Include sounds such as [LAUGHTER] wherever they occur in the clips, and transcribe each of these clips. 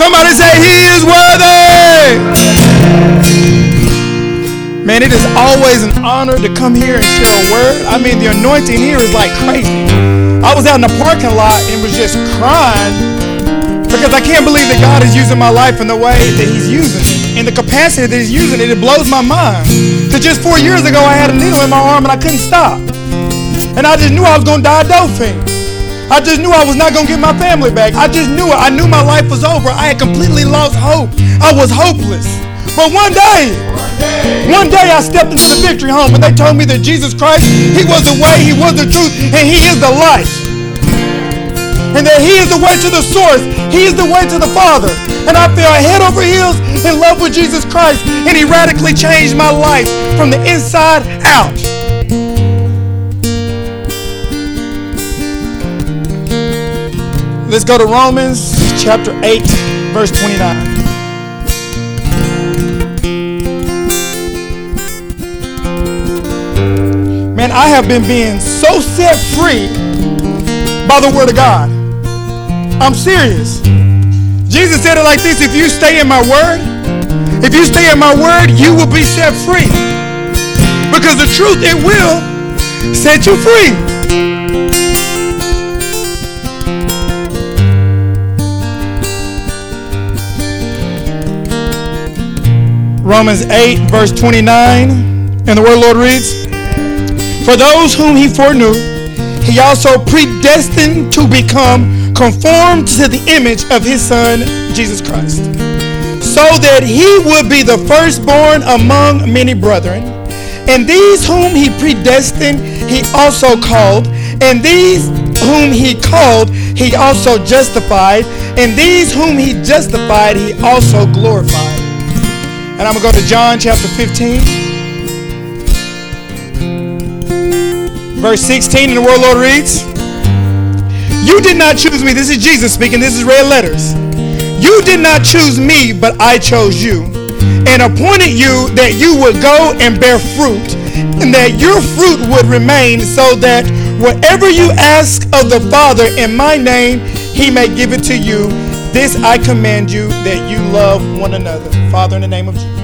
Somebody say, He is worthy. Man, it is always an honor to come here and share a word. I mean, the anointing here is like crazy. I was out in the parking lot and was just crying because I can't believe that God is using my life in the way that He's using it. In the capacity that He's using it, it blows my mind. Because just four years ago, I had a needle in my arm and I couldn't stop. And I just knew I was going to die a dope I just knew I was not going to get my family back. I just knew it. I knew my life was over. I had completely lost hope. I was hopeless. But one day, one day I stepped into the victory home and they told me that Jesus Christ, He was the way, He was the truth, and He is the life. And that He is the way to the source. He is the way to the Father. And I fell head over heels in love with Jesus Christ. And He radically changed my life from the inside out. Let's go to Romans chapter 8, verse 29. Man, I have been being so set free by the word of God. I'm serious. Jesus said it like this if you stay in my word, if you stay in my word, you will be set free. Because the truth, it will set you free. Romans 8, verse 29. And the word Lord reads, For those whom he foreknew, he also predestined to become conformed to the image of his son, Jesus Christ, so that he would be the firstborn among many brethren. And these whom he predestined, he also called. And these whom he called, he also justified. And these whom he justified, he also glorified. And I'm going to go to John chapter 15. Verse 16, and the word Lord reads, You did not choose me. This is Jesus speaking. This is red letters. You did not choose me, but I chose you and appointed you that you would go and bear fruit and that your fruit would remain so that whatever you ask of the Father in my name, he may give it to you. This I command you that you love one another. Father, in the name of Jesus.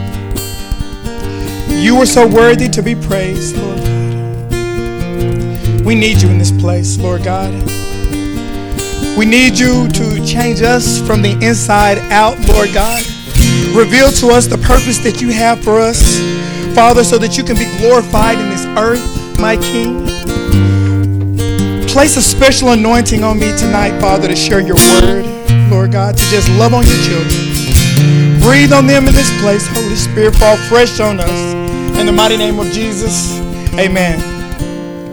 You are so worthy to be praised, Lord God. We need you in this place, Lord God. We need you to change us from the inside out, Lord God. Reveal to us the purpose that you have for us, Father, so that you can be glorified in this earth, my King. Place a special anointing on me tonight, Father, to share your word. Lord God, to just love on your children. Breathe on them in this place. Holy Spirit, fall fresh on us. In the mighty name of Jesus, amen.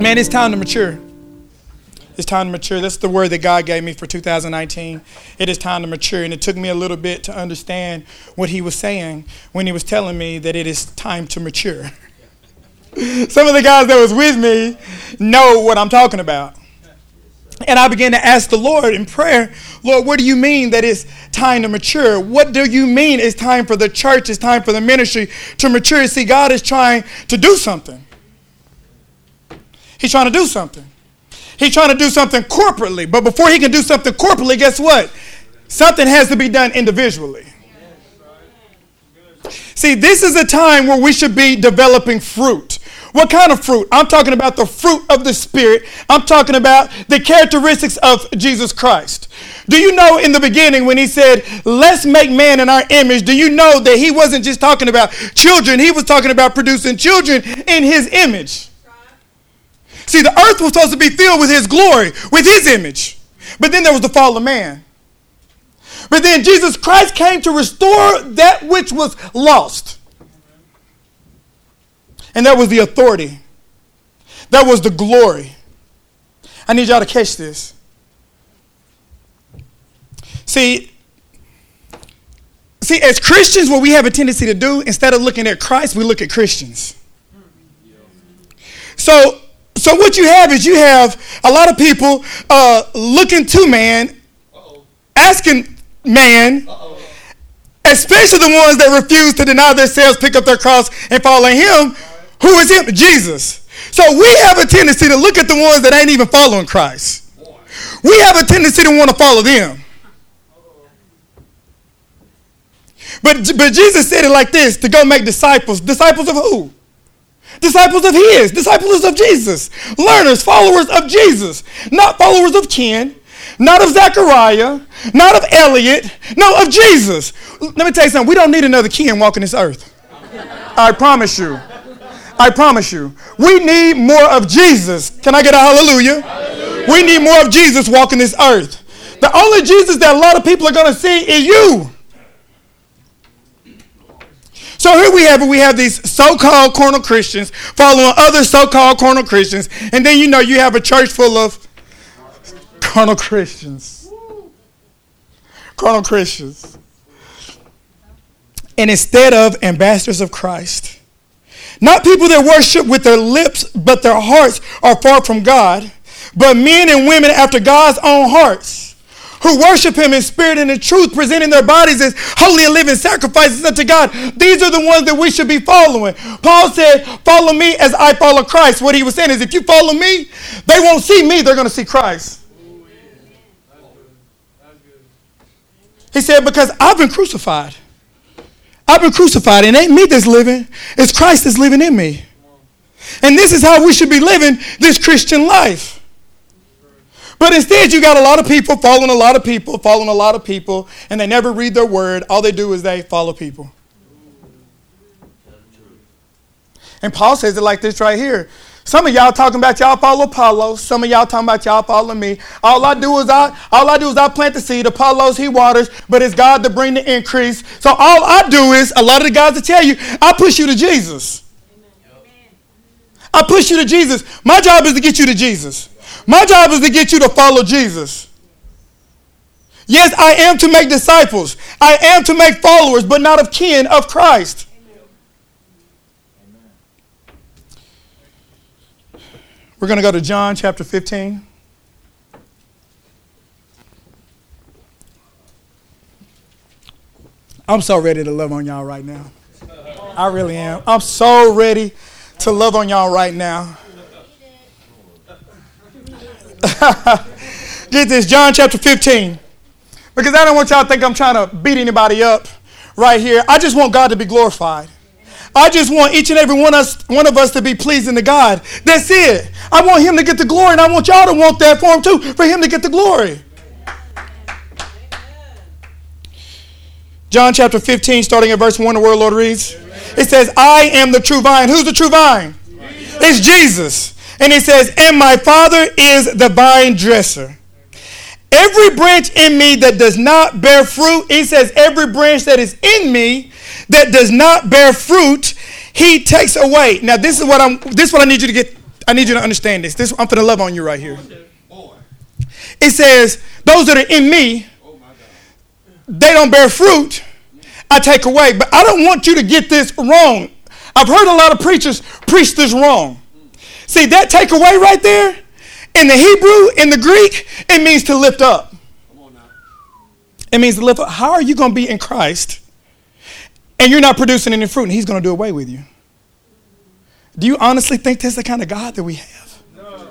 Man, it's time to mature. It's time to mature. That's the word that God gave me for 2019. It is time to mature. And it took me a little bit to understand what He was saying when He was telling me that it is time to mature. [LAUGHS] Some of the guys that was with me know what I'm talking about. And I began to ask the Lord in prayer, Lord, what do you mean that it's time to mature? What do you mean it's time for the church, it's time for the ministry to mature? See, God is trying to do something. He's trying to do something. He's trying to do something corporately. But before he can do something corporately, guess what? Something has to be done individually. See, this is a time where we should be developing fruit. What kind of fruit? I'm talking about the fruit of the Spirit. I'm talking about the characteristics of Jesus Christ. Do you know in the beginning when he said, let's make man in our image, do you know that he wasn't just talking about children, he was talking about producing children in his image? See, the earth was supposed to be filled with his glory, with his image. But then there was the fall of man. But then Jesus Christ came to restore that which was lost. And that was the authority. That was the glory. I need y'all to catch this. See, see, as Christians, what we have a tendency to do, instead of looking at Christ, we look at Christians. So, so what you have is you have a lot of people uh, looking to man, asking man, especially the ones that refuse to deny themselves, pick up their cross, and follow him. Who is him? Jesus. So we have a tendency to look at the ones that ain't even following Christ. We have a tendency to want to follow them. But, but Jesus said it like this to go make disciples. Disciples of who? Disciples of His, disciples of Jesus, learners, followers of Jesus, not followers of Ken, not of Zechariah, not of Elliot, no, of Jesus. Let me tell you something. We don't need another Ken walking this earth. I promise you. I promise you. We need more of Jesus. Can I get a hallelujah? hallelujah. We need more of Jesus walking this earth. The only Jesus that a lot of people are going to see is you. So here we have it. We have these so-called carnal Christians following other so-called carnal Christians, and then you know you have a church full of carnal Christians. Carnal Christians. And instead of ambassadors of Christ, not people that worship with their lips, but their hearts are far from God, but men and women after God's own hearts who worship him in spirit and in truth, presenting their bodies as holy and living sacrifices unto God. These are the ones that we should be following. Paul said, Follow me as I follow Christ. What he was saying is, if you follow me, they won't see me, they're going to see Christ. He said, Because I've been crucified. I've been crucified, and it ain't me that's living, it's Christ that's living in me. And this is how we should be living this Christian life. But instead, you got a lot of people following a lot of people, following a lot of people, and they never read their word. All they do is they follow people. And Paul says it like this right here. Some of y'all talking about y'all follow Apollos. Some of y'all talking about y'all follow me. All I do is I all I do is I plant the seed. Apollos he waters, but it's God to bring the increase. So all I do is a lot of the guys to tell you, I push you to Jesus. I push you to Jesus. My job is to get you to Jesus. My job is to get you to follow Jesus. Yes, I am to make disciples. I am to make followers, but not of kin of Christ. We're going to go to John chapter 15. I'm so ready to love on y'all right now. I really am. I'm so ready to love on y'all right now. [LAUGHS] Get this, John chapter 15. Because I don't want y'all to think I'm trying to beat anybody up right here. I just want God to be glorified. I just want each and every one of, us, one of us to be pleasing to God. That's it. I want Him to get the glory, and I want y'all to want that for Him too, for Him to get the glory. John chapter 15, starting at verse 1, the word Lord reads. It says, I am the true vine. Who's the true vine? It's Jesus. And he says, And my Father is the vine dresser. Every branch in me that does not bear fruit, he says, every branch that is in me that does not bear fruit, he takes away. Now, this is what I'm this is what I need you to get. I need you to understand this. This I'm gonna love on you right here. It says, those that are in me, they don't bear fruit, I take away. But I don't want you to get this wrong. I've heard a lot of preachers preach this wrong. See, that takeaway right there, in the Hebrew, in the Greek, it means to lift up. It means to lift up. How are you going to be in Christ and you're not producing any fruit and He's going to do away with you? Do you honestly think that's the kind of God that we have? No.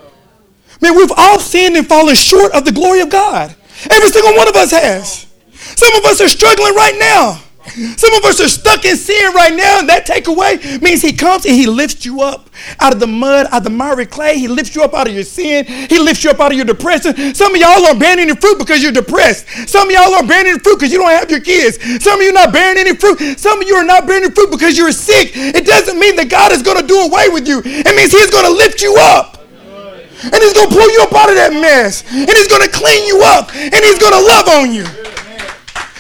Man, we've all sinned and fallen short of the glory of God. Every single one of us has. Some of us are struggling right now. Some of us are stuck in sin right now, and that takeaway means He comes and He lifts you up out of the mud, out of the miry clay. He lifts you up out of your sin. He lifts you up out of your depression. Some of y'all are bearing any fruit because you're depressed. Some of y'all are bearing any fruit because you don't have your kids. Some of you are not bearing any fruit. Some of you are not bearing any fruit because you're sick. It doesn't mean that God is going to do away with you. It means He's going to lift you up. And He's going to pull you up out of that mess. And He's going to clean you up. And He's going to love on you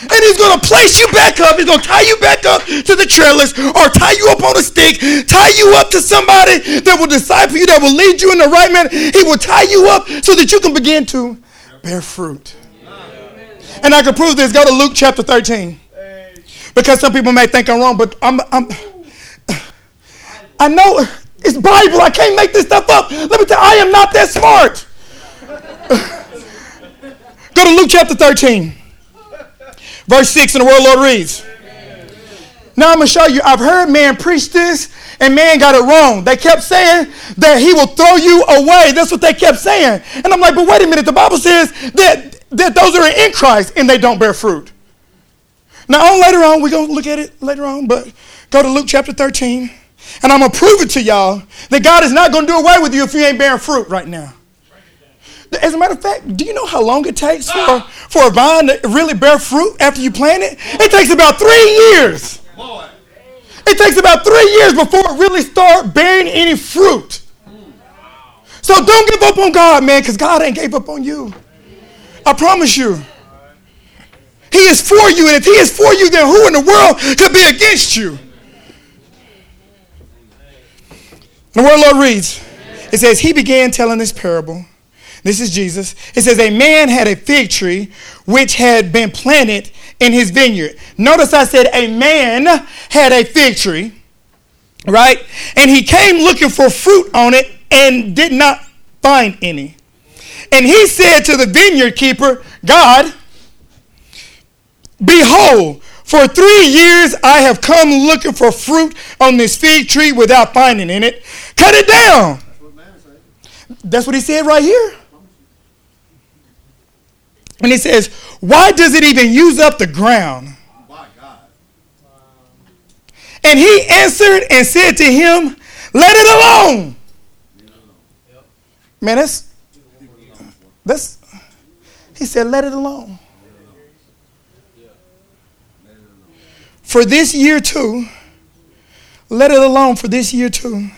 and he's to place you back up. He's to tie you back up to the trellis or tie you up on a stick, tie you up to somebody that will disciple you, that will lead you in the right manner. He will tie you up so that you can begin to bear fruit. And I can prove this. Go to Luke chapter 13. Because some people may think I'm wrong, but I'm, I'm I know it's Bible. I can't make this stuff up. Let me tell you, I am not that smart. Go to Luke chapter 13. Verse 6 in the word Lord reads. Now I'm going to show you. I've heard man preach this, and man got it wrong. They kept saying that he will throw you away. That's what they kept saying. And I'm like, but wait a minute. The Bible says that, that those are in Christ and they don't bear fruit. Now, on later on, we're going to look at it later on, but go to Luke chapter 13, and I'm going to prove it to y'all that God is not going to do away with you if you ain't bearing fruit right now. As a matter of fact, do you know how long it takes for, for a vine to really bear fruit after you plant it? It takes about three years. It takes about three years before it really start bearing any fruit. So don't give up on God, man, because God ain't gave up on you. I promise you. He is for you, and if He is for you, then who in the world could be against you? The word Lord reads, it says, He began telling this parable. This is Jesus. It says, A man had a fig tree which had been planted in his vineyard. Notice I said, A man had a fig tree, right? And he came looking for fruit on it and did not find any. And he said to the vineyard keeper, God, behold, for three years I have come looking for fruit on this fig tree without finding in it. Cut it down. That's what he said right here. And he says, Why does it even use up the ground? And he answered and said to him, Let it alone. Man, that's that's he said, Let it alone. For this year too, let it alone for this year too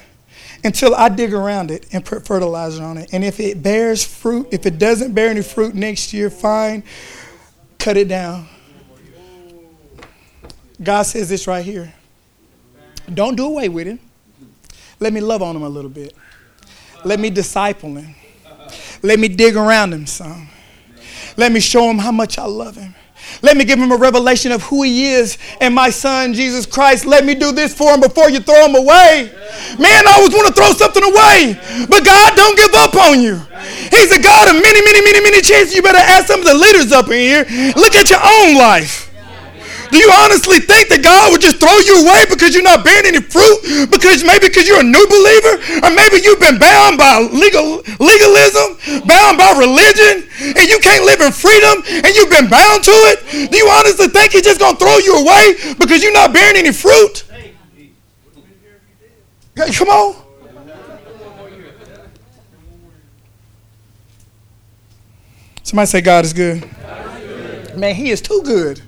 until I dig around it and put fertilizer on it. And if it bears fruit, if it doesn't bear any fruit next year, fine, cut it down. God says this right here. Don't do away with him. Let me love on him a little bit. Let me disciple him. Let me dig around him some. Let me show him how much I love him. Let me give him a revelation of who he is and my son, Jesus Christ. Let me do this for him before you throw him away. Man, I always want to throw something away, but God don't give up on you. He's a God of many, many, many, many chances. You better ask some of the leaders up in here. Look at your own life. Do you honestly think that God would just throw you away because you're not bearing any fruit? Because maybe because you're a new believer? Or maybe you've been bound by legal legalism, bound by religion, and you can't live in freedom and you've been bound to it? Do you honestly think he's just gonna throw you away because you're not bearing any fruit? Come on. Somebody say God is good. Man, he is too good.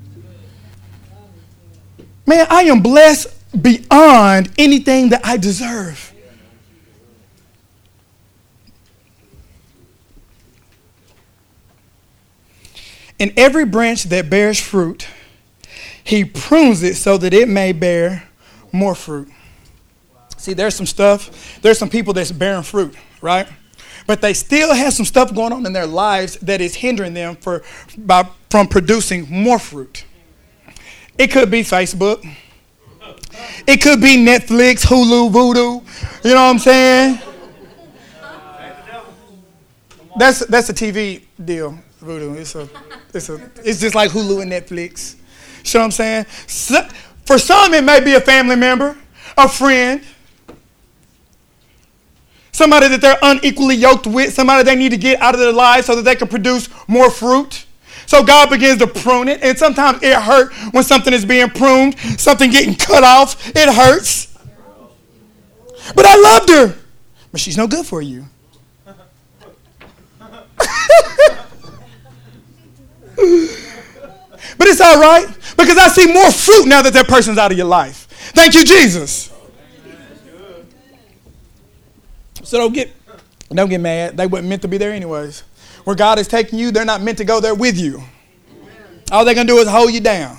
Man, I am blessed beyond anything that I deserve. In every branch that bears fruit, he prunes it so that it may bear more fruit. See, there's some stuff, there's some people that's bearing fruit, right? But they still have some stuff going on in their lives that is hindering them for, by, from producing more fruit. It could be Facebook. It could be Netflix, Hulu, Vudu. You know what I'm saying? That's that's a TV deal, Vudu. It's a it's a it's just like Hulu and Netflix. You know what I'm saying? So, for some, it may be a family member, a friend, somebody that they're unequally yoked with, somebody they need to get out of their lives so that they can produce more fruit. So God begins to prune it, and sometimes it hurts when something is being pruned, something getting cut off. It hurts. But I loved her. But she's no good for you. [LAUGHS] but it's all right because I see more fruit now that that person's out of your life. Thank you, Jesus. So don't get don't get mad. They weren't meant to be there anyways. Where God is taking you, they're not meant to go there with you. All they're going to do is hold you down.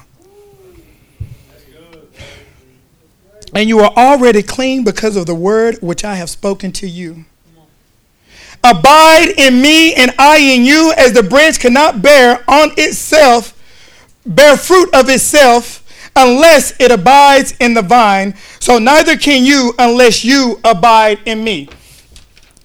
And you are already clean because of the word which I have spoken to you. Abide in me and I in you, as the branch cannot bear on itself, bear fruit of itself, unless it abides in the vine. So neither can you unless you abide in me.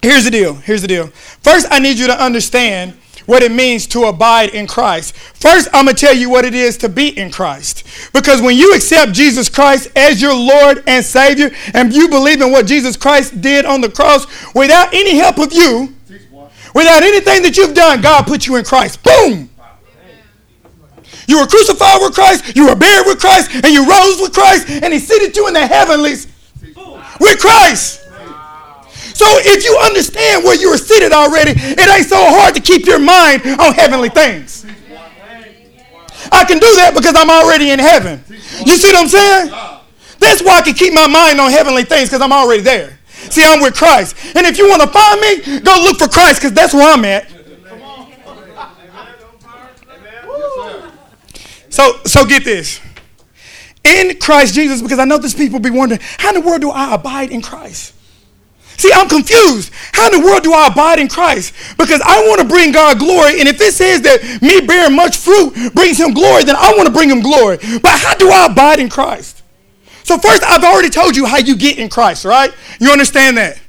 Here's the deal. Here's the deal. First, I need you to understand what it means to abide in Christ. First, I'm going to tell you what it is to be in Christ. Because when you accept Jesus Christ as your Lord and Savior, and you believe in what Jesus Christ did on the cross without any help of you, without anything that you've done, God put you in Christ. Boom! You were crucified with Christ, you were buried with Christ, and you rose with Christ, and He seated you in the heavenlies with Christ. So if you understand where you are seated already, it ain't so hard to keep your mind on heavenly things. I can do that because I'm already in heaven. You see what I'm saying? That's why I can keep my mind on heavenly things because I'm already there. See, I'm with Christ. And if you want to find me, go look for Christ because that's where I'm at. So, so get this. In Christ Jesus, because I know there's people be wondering, how in the world do I abide in Christ? See, I'm confused. How in the world do I abide in Christ? Because I want to bring God glory, and if it says that me bearing much fruit brings him glory, then I want to bring him glory. But how do I abide in Christ? So first, I've already told you how you get in Christ, right? You understand that?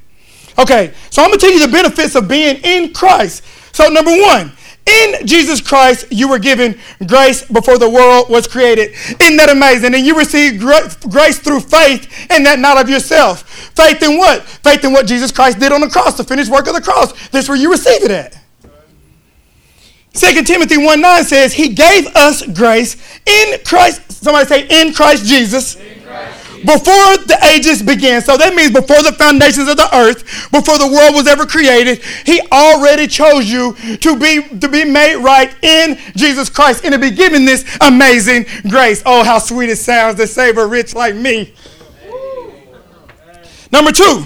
Okay, so I'm going to tell you the benefits of being in Christ. So number one, in Jesus Christ, you were given grace before the world was created. Isn't that amazing? And you received grace through faith, and that not of yourself. Faith in what? Faith in what Jesus Christ did on the cross, the finished work of the cross. That's where you receive it at. 2 Timothy 1 9 says, He gave us grace in Christ. Somebody say, in Christ Jesus. In before the ages began. So that means before the foundations of the earth, before the world was ever created, he already chose you to be to be made right in Jesus Christ and to be given this amazing grace. Oh, how sweet it sounds to save a rich like me. Number two,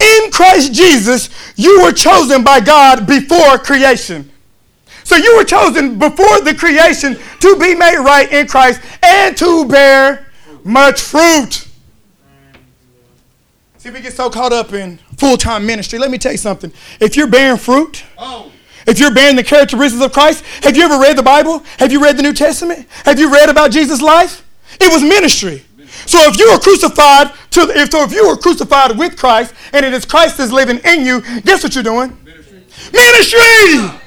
in Christ Jesus, you were chosen by God before creation. So you were chosen before the creation to be made right in Christ and to bear much fruit. See, we get so caught up in full time ministry. Let me tell you something. If you're bearing fruit, if you're bearing the characteristics of Christ, have you ever read the Bible? Have you read the New Testament? Have you read about Jesus' life? It was ministry. So if you were crucified to if so if you were crucified with Christ and it is Christ that's living in you, guess what you're doing? Ministry. ministry.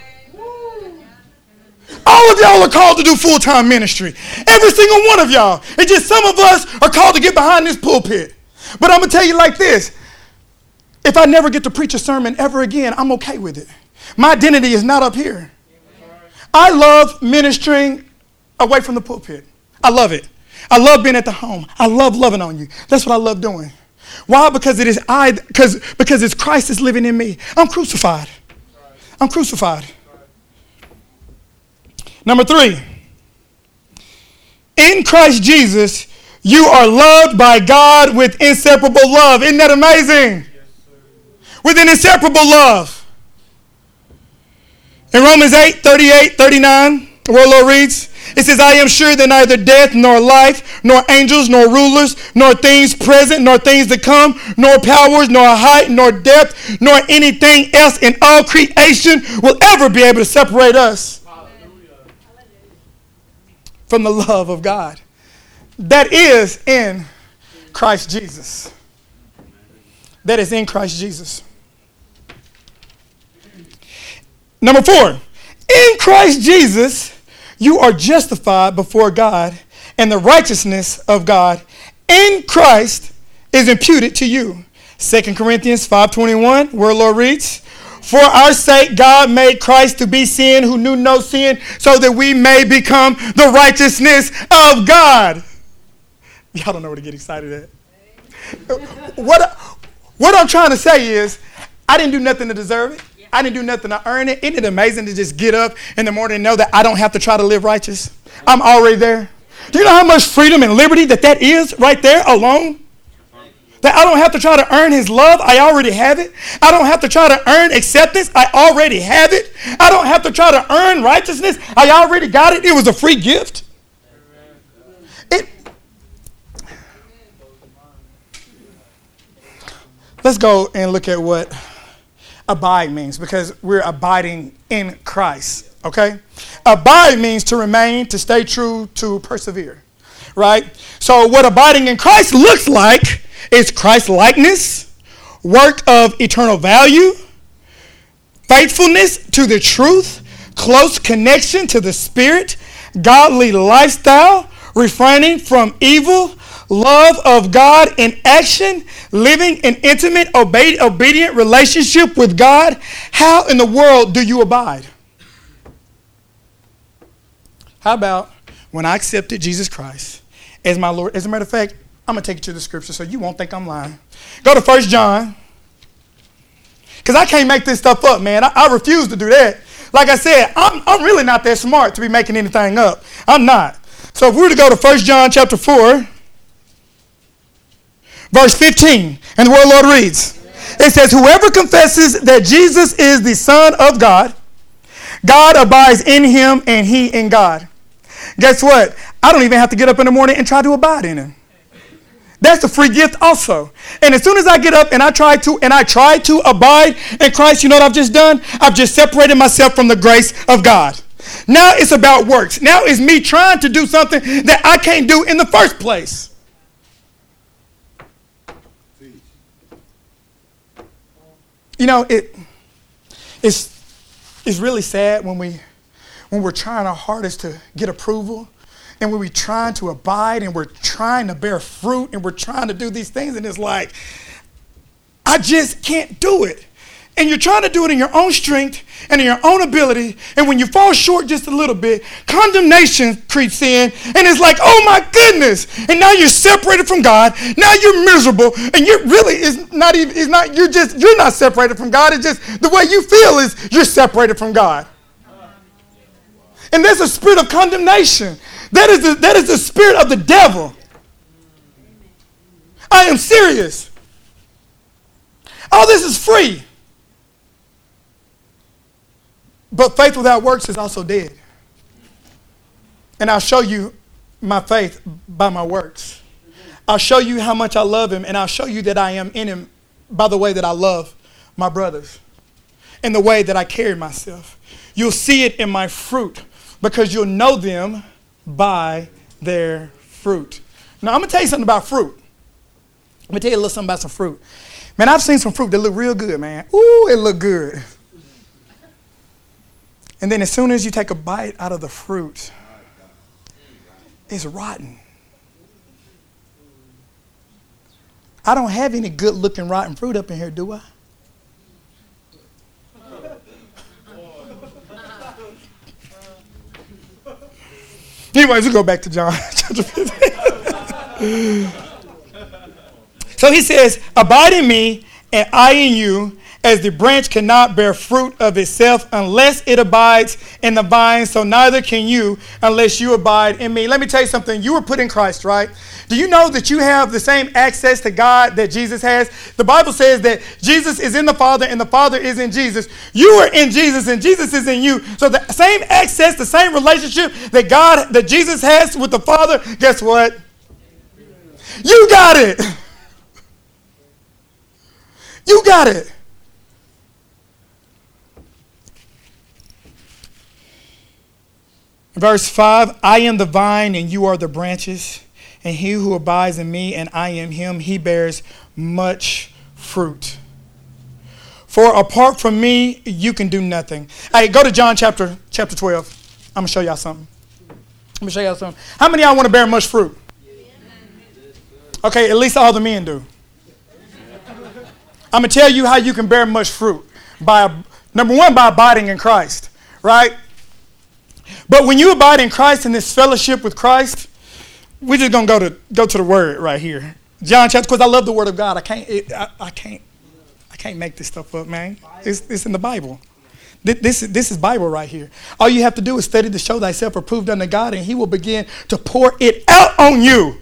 All of y'all are called to do full time ministry. Every single one of y'all. It's just some of us are called to get behind this pulpit. But I'm going to tell you like this if I never get to preach a sermon ever again, I'm okay with it. My identity is not up here. I love ministering away from the pulpit. I love it. I love being at the home. I love loving on you. That's what I love doing. Why? Because it is I because because it's Christ is living in me. I'm crucified. I'm crucified. Number 3. In Christ Jesus, you are loved by God with inseparable love. Isn't that amazing? with an inseparable love. In Romans 8 38, 39, the word Lord reads, it says, I am sure that neither death, nor life, nor angels, nor rulers, nor things present, nor things to come, nor powers, nor height, nor depth, nor anything else in all creation will ever be able to separate us from the love of God that is in Christ Jesus. That is in Christ Jesus. Number four, in Christ Jesus, you are justified before God, and the righteousness of God in Christ is imputed to you. 2 Corinthians 5.21, where Lord reads, For our sake God made Christ to be sin who knew no sin, so that we may become the righteousness of God. [LAUGHS] Y'all don't know where to get excited at. [LAUGHS] what, what I'm trying to say is, I didn't do nothing to deserve it. I didn't do nothing to earn it. Isn't it amazing to just get up in the morning and know that I don't have to try to live righteous? I'm already there. Do you know how much freedom and liberty that that is right there alone? That I don't have to try to earn his love. I already have it. I don't have to try to earn acceptance. I already have it. I don't have to try to earn righteousness. I already got it. It was a free gift. Let's go and look at what abide means because we're abiding in Christ. Okay? Abide means to remain, to stay true, to persevere. Right? So, what abiding in Christ looks like is Christ likeness, work of eternal value, faithfulness to the truth, close connection to the Spirit, godly lifestyle, refraining from evil, love of God in action, living an intimate, obe- obedient relationship with God, how in the world do you abide? How about when I accepted Jesus Christ as my Lord. As a matter of fact, I'm going to take you to the scripture so you won't think I'm lying. Go to 1 John. Because I can't make this stuff up, man. I, I, refuse to do that. Like I said, I'm, I'm really not that smart to be making anything up. I'm not. So if we were to go to 1 John chapter 4, verse 15, and the word Lord reads, it says, Whoever confesses that Jesus is the Son of God, God abides in him and he in God. Guess what? I don't even have to get up in the morning and try to abide in him. That's a free gift also. And as soon as I get up and I try to and I try to abide in Christ, you know what I've just done? I've just separated myself from the grace of God. Now it's about works. Now it's me trying to do something that I can't do in the first place. You know, it it's it's really sad when we when we're trying our hardest to get approval and when we're trying to abide and we're trying to bear fruit and we're trying to do these things, and it's like, I just can't do it. And you're trying to do it in your own strength and in your own ability. And when you fall short just a little bit, condemnation creeps in. And it's like, oh my goodness. And now you're separated from God. Now you're miserable. And you really is not even, is not, you're just, you're not separated from God. It's just the way you feel is you're separated from God. And there's a spirit of condemnation. That is the, that is the spirit of the devil. I am serious. All this is free. But faith without works is also dead. And I'll show you my faith by my works. I'll show you how much I love him, and I'll show you that I am in him by the way that I love my brothers and the way that I carry myself. You'll see it in my fruit because you'll know them by their fruit. Now, I'm going to tell you something about fruit. I'm going to tell you a little something about some fruit. Man, I've seen some fruit that look real good, man. Ooh, it look good. And then as soon as you take a bite out of the fruit, it's rotten. I don't have any good looking rotten fruit up in here, do I? [LAUGHS] Anyways, we go back to John [LAUGHS] chapter 15. [LAUGHS] so he says, Abide in me, and I in you, as the branch cannot bear fruit of itself unless it abides in the vine, so neither can you unless you abide in me. Let me tell you something. You were put in Christ, right? Do you know that you have the same access to God that Jesus has? The Bible says that Jesus is in the Father and the Father is in Jesus. You are in Jesus and Jesus is in you. So the same access, the same relationship that God, that Jesus has with the Father, guess what? You got it. [LAUGHS] You got it. Verse 5 I am the vine, and you are the branches. And he who abides in me, and I am him, he bears much fruit. For apart from me, you can do nothing. Hey, go to John chapter, chapter 12. I'm going to show y'all something. Going to show y'all something. How many of y'all want to bear much fruit? Okay, at least all the men do. I'm going to tell you how you can bear much fruit. By Number one, by abiding in Christ, right? But when you abide in Christ in this fellowship with Christ, we're just gonna go to go to the word right here. John chapter, because I love the word of God. I can't, it, I, I, can't, I can't make this stuff up, man. It's, it's in the Bible. This, this is Bible right here. All you have to do is study to show thyself approved unto God, and He will begin to pour it out on you.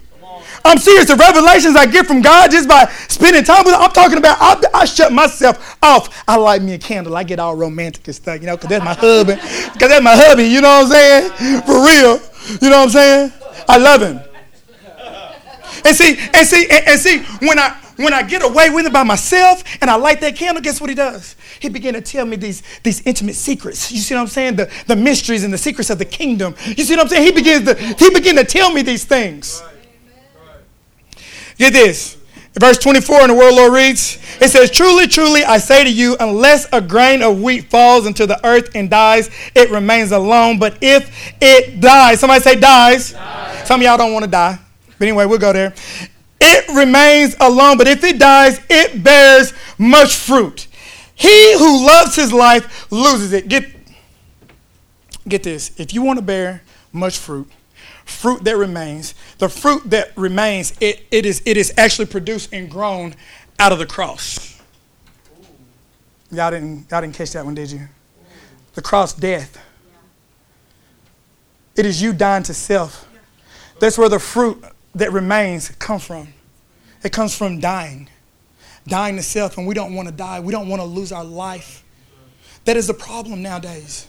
I'm serious. The revelations I get from God just by spending time with Him, I'm talking about, I, I shut myself off. I light me a candle. I get all romantic and stuff, you know, because that's my husband. Because that's my hubby, you know what I'm saying? For real. You know what I'm saying? I love him. And see, and see, and, and see, when I when I get away with it by myself and I light that candle, guess what he does? He began to tell me these, these intimate secrets. You see what I'm saying? The, the mysteries and the secrets of the kingdom. You see what I'm saying? He begins to he began to tell me these things. Get this. Verse 24 in the word Lord reads, it says, Truly, truly, I say to you, unless a grain of wheat falls into the earth and dies, it remains alone. But if it dies, somebody say dies. dies. Some of y'all don't want to die. But anyway, we'll go there. It remains alone, but if it dies, it bears much fruit. He who loves his life loses it. Get, get this. If you want to bear much fruit, fruit that remains. The fruit that remains, it, it, is, it is actually produced and grown out of the cross. Y'all didn't, y'all didn't catch that one, did you? The cross, death. It is you dying to self. That's where the fruit that remains come from. It comes from dying, dying to self, and we don't want to die. We don't want to lose our life. That is the problem nowadays.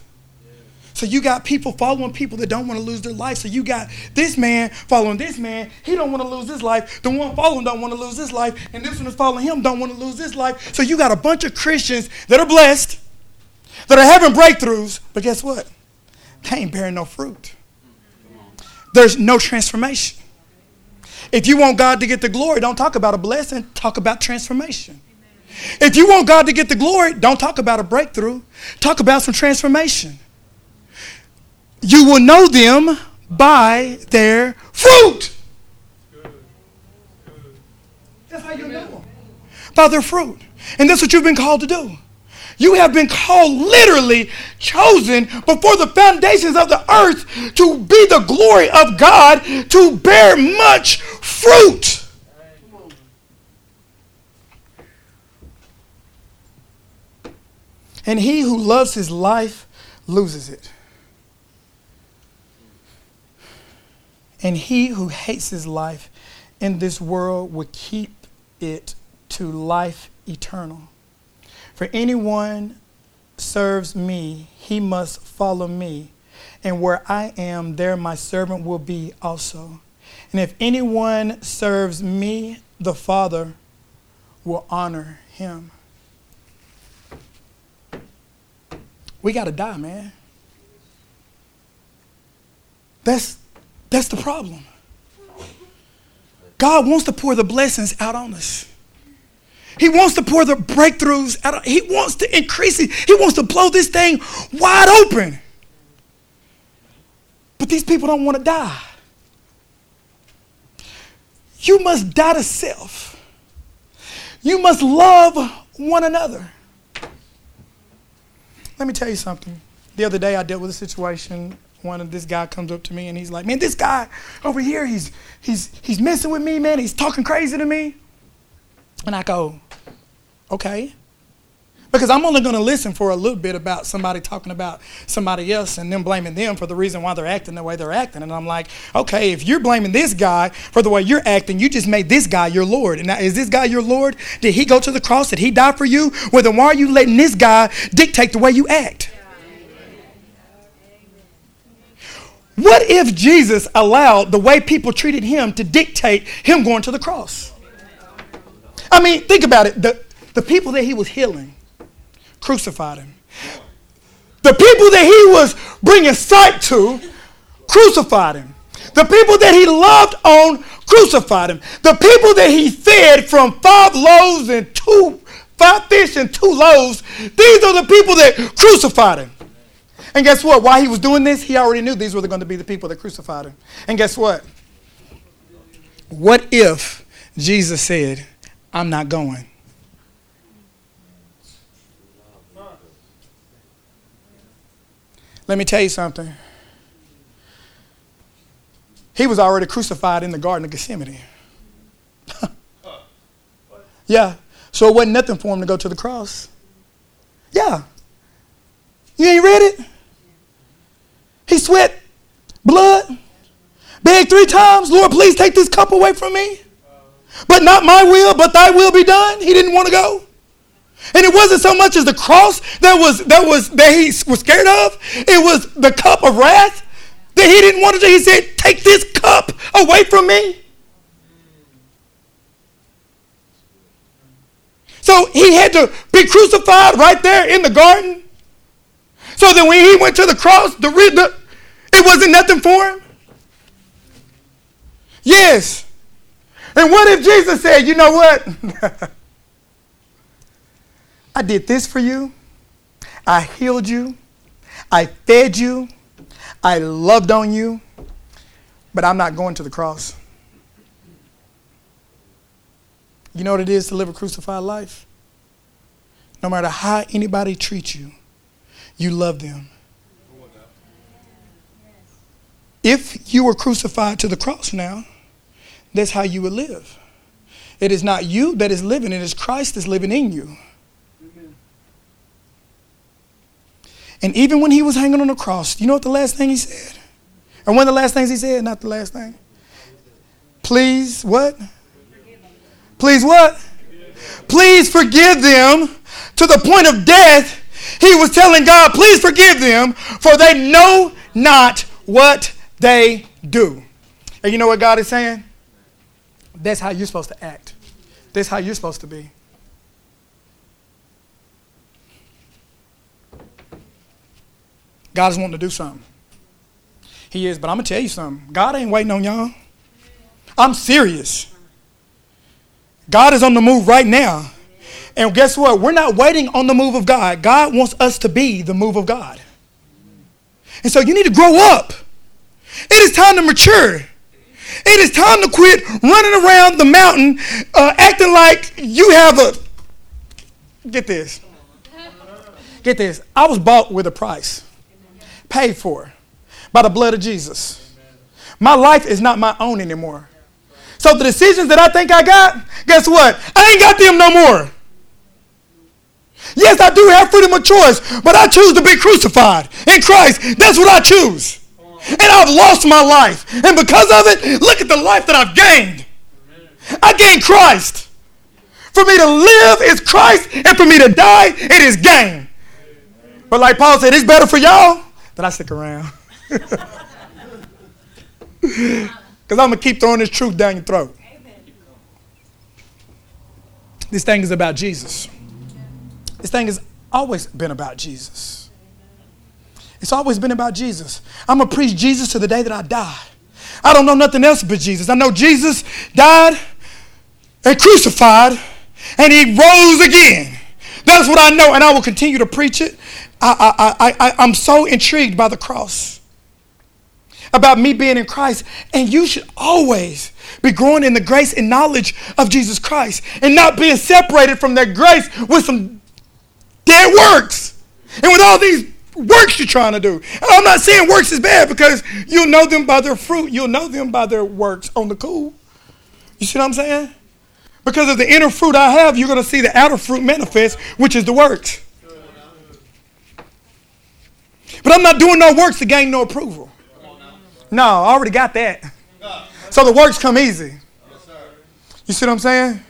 So you got people following people that don't want to lose their life. So you got this man following this man. He don't want to lose his life. The one following don't want to lose his life. And this one is following him don't want to lose his life. So you got a bunch of Christians that are blessed, that are having breakthroughs. But guess what? They ain't bearing no fruit. There's no transformation. If you want God to get the glory, don't talk about a blessing, talk about transformation. If you want God to get the glory, don't talk about a breakthrough, talk about some transformation. You will know them by their fruit. That's how you know them. By their fruit. And that's what you've been called to do. You have been called, literally chosen before the foundations of the earth to be the glory of God, to bear much fruit. And he who loves his life loses it. And he who hates his life in this world will keep it to life eternal. For anyone serves me, he must follow me. And where I am, there my servant will be also. And if anyone serves me, the Father will honor him. We got to die, man. That's that's the problem. God wants to pour the blessings out on us. He wants to pour the breakthroughs out. He wants to increase it. He wants to blow this thing wide open. But these people don't want to die. You must die to self. You must love one another. Let me tell you something. The other day I dealt with a situation one of this guy comes up to me and he's like, "Man, this guy over here, he's he's he's messing with me, man. He's talking crazy to me." And I go, "Okay." Because I'm only going to listen for a little bit about somebody talking about somebody else and them blaming them for the reason why they're acting the way they're acting. And I'm like, okay, if you're blaming this guy for the way you're acting, you just made this guy your Lord. And now, is this guy your Lord? Did he go to the cross? Did he die for you? Well, then why are you letting this guy dictate the way you act? What if Jesus allowed the way people treated him to dictate him going to the cross? I mean, think about it. The, the people that he was healing crucified him. The people that he was bringing sight to crucified him. The people that he loved on crucified him. The people that he fed from five loaves and two, five fish and two loaves, these are the people that crucified him. And guess what? While he was doing this, he already knew these were going to be the people that crucified him. And guess what? What if Jesus said, I'm not going? Let me tell you something. He was already crucified in the Garden of Gethsemane. [LAUGHS] yeah. So it wasn't nothing for him to go to the cross. Yeah. You ain't read it? He sweat blood, begged three times, Lord, please take this cup away from me. But not my will, but thy will be done. He didn't want to go. And it wasn't so much as the cross that was that was that he was scared of. It was the cup of wrath that he didn't want to do. He said, Take this cup away from me. So he had to be crucified right there in the garden. So that when he went to the cross, the, the it wasn't nothing for him. Yes. And what if Jesus said, you know what? [LAUGHS] I did this for you. I healed you. I fed you. I loved on you. But I'm not going to the cross. You know what it is to live a crucified life? No matter how anybody treats you, you love them. if you were crucified to the cross now, that's how you would live. It is not you that is living, it is Christ that's living in you. And even when he was hanging on the cross, you know what the last thing he said? And one of the last things he said, not the last thing. Please, what? Please, what? Please forgive them to the point of death. He was telling God, please forgive them, for they know not what they do. And you know what God is saying? That's how you're supposed to act. That's how you're supposed to be. God is wanting to do something. He is, but I'm going to tell you something. God ain't waiting on y'all. I'm serious. God is on the move right now. And guess what? We're not waiting on the move of God. God wants us to be the move of God. And so you need to grow up. It is time to mature. It is time to quit running around the mountain uh, acting like you have a. Get this. Get this. I was bought with a price, paid for by the blood of Jesus. My life is not my own anymore. So the decisions that I think I got, guess what? I ain't got them no more. Yes, I do have freedom of choice, but I choose to be crucified in Christ. That's what I choose. And I've lost my life. And because of it, look at the life that I've gained. I gained Christ. For me to live is Christ, and for me to die, it is gain. But like Paul said, it's better for y'all that I stick around. [LAUGHS] Because I'm going to keep throwing this truth down your throat. This thing is about Jesus. Thing has always been about Jesus. It's always been about Jesus. I'm going to preach Jesus to the day that I die. I don't know nothing else but Jesus. I know Jesus died and crucified and he rose again. That's what I know, and I will continue to preach it. I, I, I, I, I'm so intrigued by the cross, about me being in Christ, and you should always be growing in the grace and knowledge of Jesus Christ and not being separated from that grace with some dead works and with all these works you're trying to do. And I'm not saying works is bad because you'll know them by their fruit. You'll know them by their works on the cool. You see what I'm saying? Because of the inner fruit I have, you're going to see the outer fruit manifest, which is the works. But I'm not doing no works to gain no approval. No, I already got that. So the works come easy. You see what I'm saying?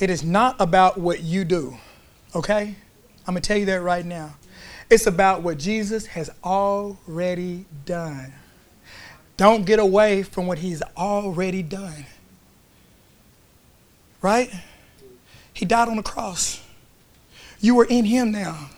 It is not about what you do, okay? I'm to tell you that right now. It's about what Jesus has already done. Don't get away from what he's already done. Right? He died on the cross. You are in him now.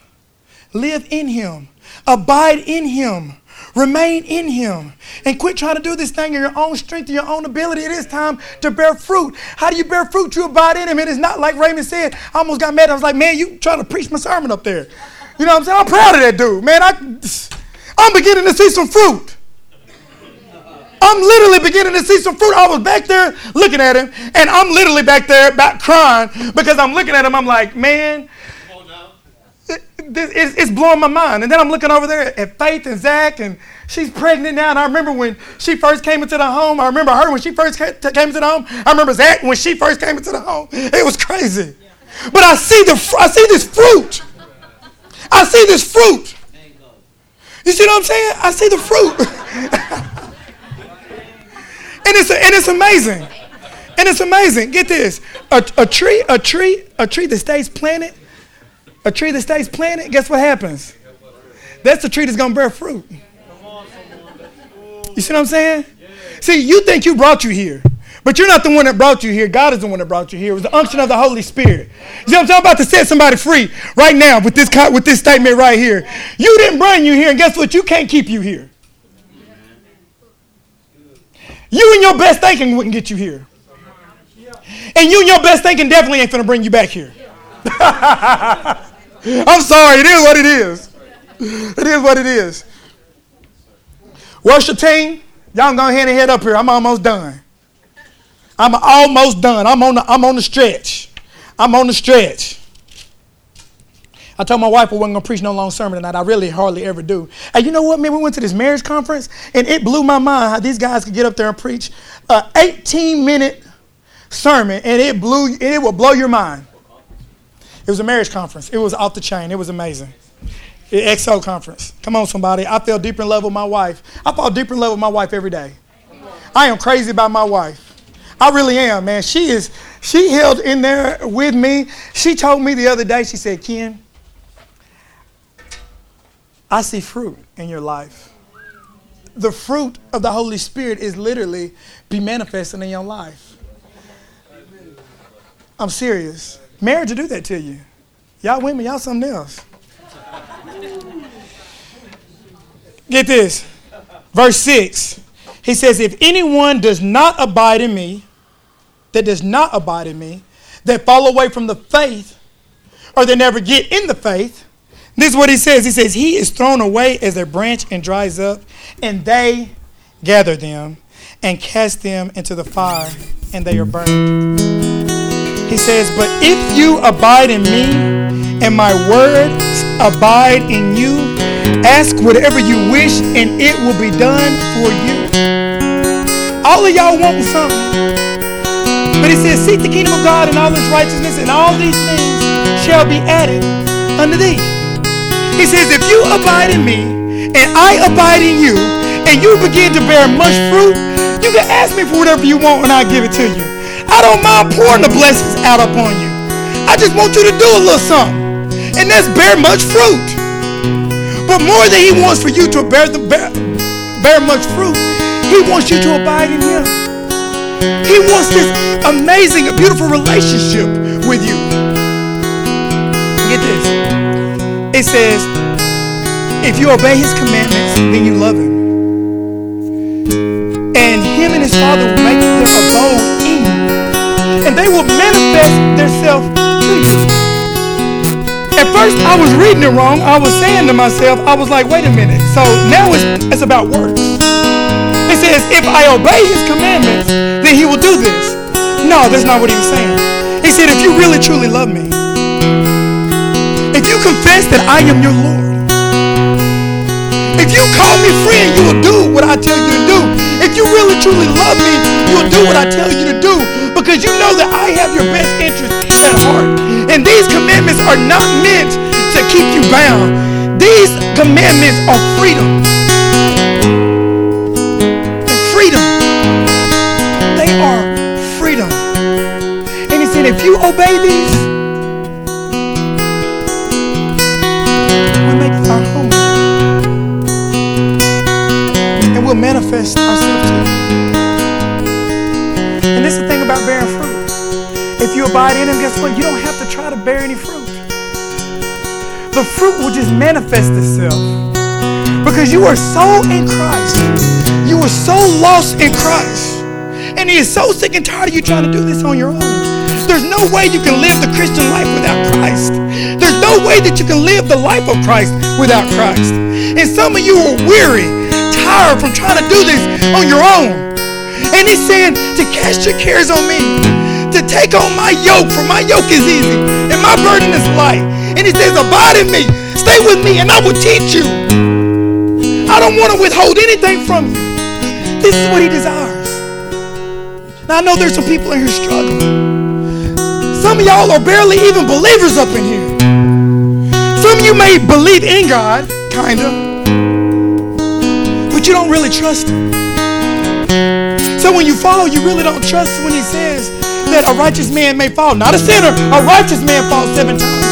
Live in him. Abide in him. Remain in him and quit trying to do this thing in your own strength and your own ability. It is time to bear fruit. How do you bear fruit? You abide in him. It is not like Raymond said. I almost got mad. I was like, man, you trying to preach my sermon up there. You know what I'm saying? I'm proud of that dude, man. I, I'm beginning to see some fruit. I'm literally beginning to see some fruit. I was back there looking at him, and I'm literally back there back crying because I'm looking at him. I'm like, man, it's, blowing my mind. And then I'm looking over there at Faith and Zach, and she's pregnant now. And I remember when she first came into the home. I remember her when she first came into the home. I remember Zach when she first came into the home. It was crazy. But I see the I see this fruit. I see this fruit. You see what I'm saying? I see the fruit. [LAUGHS] and it's and it's amazing. And it's amazing. Get this. A, a tree, a tree, a tree that stays planted a tree that stays planted, guess what happens? That's the tree that's going to bear fruit. You see what I'm saying? See, you think you brought you here, but you're not the one that brought you here. God is the one that brought you here. It was the unction of the Holy Spirit. You know what I'm about? To set somebody free right now with this, with this statement right here. You didn't bring you here, and guess what? You can't keep you here. You and your best thinking wouldn't get you here. And you and your best thinking definitely ain't going to bring you back here. [LAUGHS] I'm sorry. It is what it is. It is what it is. Worship team, y'all go ahead and head up here. I'm almost done. I'm almost done. I'm on the, I'm on the stretch. I'm on the stretch. I told my wife I wasn't gonna preach no long sermon tonight. I really hardly ever do. And you know what, man? We went to this marriage conference, and it blew my mind how these guys could get up there and preach an 18 minute sermon, and it blew, and it will blow your mind. It was a marriage conference. It was off the chain. It was amazing. XO conference. Come on, somebody. I fell deeper in love with my wife. I fall deeper in love with my wife every day. I am crazy about my wife. I really am, man. She is, she held in there with me. She told me the other day, she said, Ken, I see fruit in your life. The fruit of the Holy Spirit is literally be manifesting in your life. I'm serious. Marriage will do that to you. Y'all women, y'all something else. Get this. Verse 6. He says, If anyone does not abide in me, that does not abide in me, that fall away from the faith, or they never get in the faith, this is what he says. He says, He is thrown away as a branch and dries up, and they gather them and cast them into the fire, and they are burned. He says, But if you abide in me, and my words abide in you, ask whatever you wish, and it will be done for you. All of y'all want something. But he says, Seek the kingdom of God and all his righteousness, and all these things shall be added unto thee. He says, If you abide in me, and I abide in you, and you begin to bear much fruit, you can ask me for whatever you want, and I'll give it to you. I don't mind pouring the blessings out upon you. I just want you to do a little something. And that's bear much fruit. But more than he wants for you to bear the bear, bear much fruit, he wants you to abide in Him. He wants this amazing, beautiful relationship with you. Get this. It says, if you obey His commandments, then you love Him. And Him and His Father will make their abode will manifest themselves to you. At first, I was reading it wrong. I was saying to myself, I was like, wait a minute. So now it's, it's about works It says, if I obey his commandments, then he will do this. No, that's not what he was saying. He said, if you really truly love me, if you confess that I am your Lord, if you call me friend, you will do what I tell you to do. If you really truly love me, you'll do what I tell you to do because you know that I have your best interest at heart. And these commandments are not meant to keep you bound. These commandments are freedom. And freedom. They are freedom. And he said, if you obey these, we make our home. And we'll manifest ourselves to you. Thing about bearing fruit. If you abide in Him, guess what? You don't have to try to bear any fruit. The fruit will just manifest itself. Because you are so in Christ. You are so lost in Christ. And He is so sick and tired of you trying to do this on your own. There's no way you can live the Christian life without Christ. There's no way that you can live the life of Christ without Christ. And some of you are weary, tired from trying to do this on your own. And he's saying to cast your cares on me, to take on my yoke, for my yoke is easy and my burden is light. And he says, abide in me, stay with me, and I will teach you. I don't want to withhold anything from you. This is what he desires. Now I know there's some people in here struggling. Some of y'all are barely even believers up in here. Some of you may believe in God, kind of, but you don't really trust Him. So when you fall, you really don't trust when He says that a righteous man may fall. Not a sinner, a righteous man falls seven times,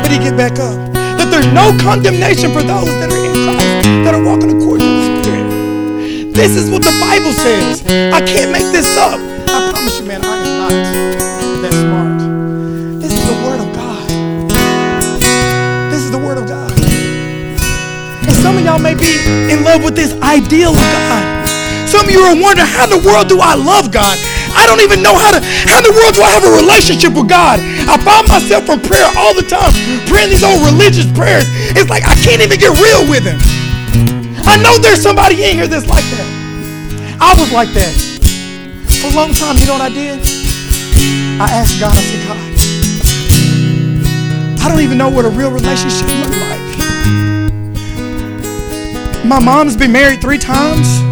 but he get back up. That there's no condemnation for those that are in Christ, that are walking according to the Spirit. This is what the Bible says. I can't make this up. I promise you, man, I am not that smart. This is the Word of God. This is the Word of God. And some of y'all may be in love with this ideal of God. Some of you are wondering, how in the world do I love God? I don't even know how to, how in the world do I have a relationship with God? I find myself from prayer all the time, praying these old religious prayers. It's like I can't even get real with Him. I know there's somebody in here that's like that. I was like that. For a long time, you know what I did? I asked God, I said, God, I don't even know what a real relationship looks like. My mom's been married three times.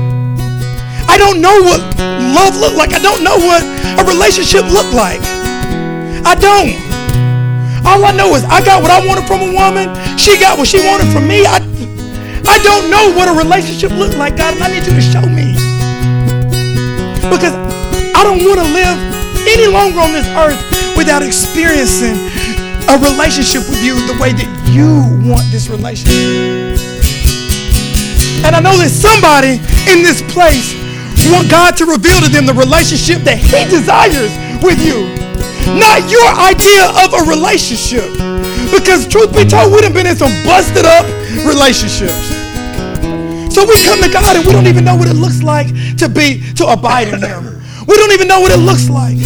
I don't know what love look like. I don't know what a relationship looked like. I don't. All I know is I got what I wanted from a woman. She got what she wanted from me. I, I don't know what a relationship looked like, God, and I need you to show me. Because I don't want to live any longer on this earth without experiencing a relationship with you the way that you want this relationship. And I know that somebody in this place want God to reveal to them the relationship that he desires with you. Not your idea of a relationship. Because truth be told, we have been in some busted up relationships. So we come to God and we don't even know what it looks like to be, to abide in him. We don't even know what it looks like.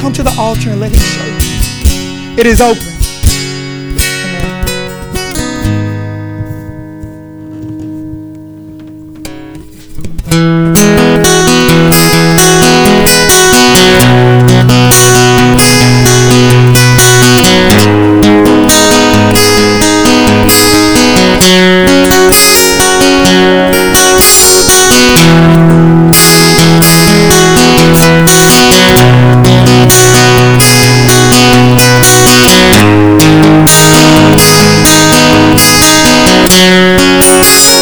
Come to the altar and let him show you. It is open. Música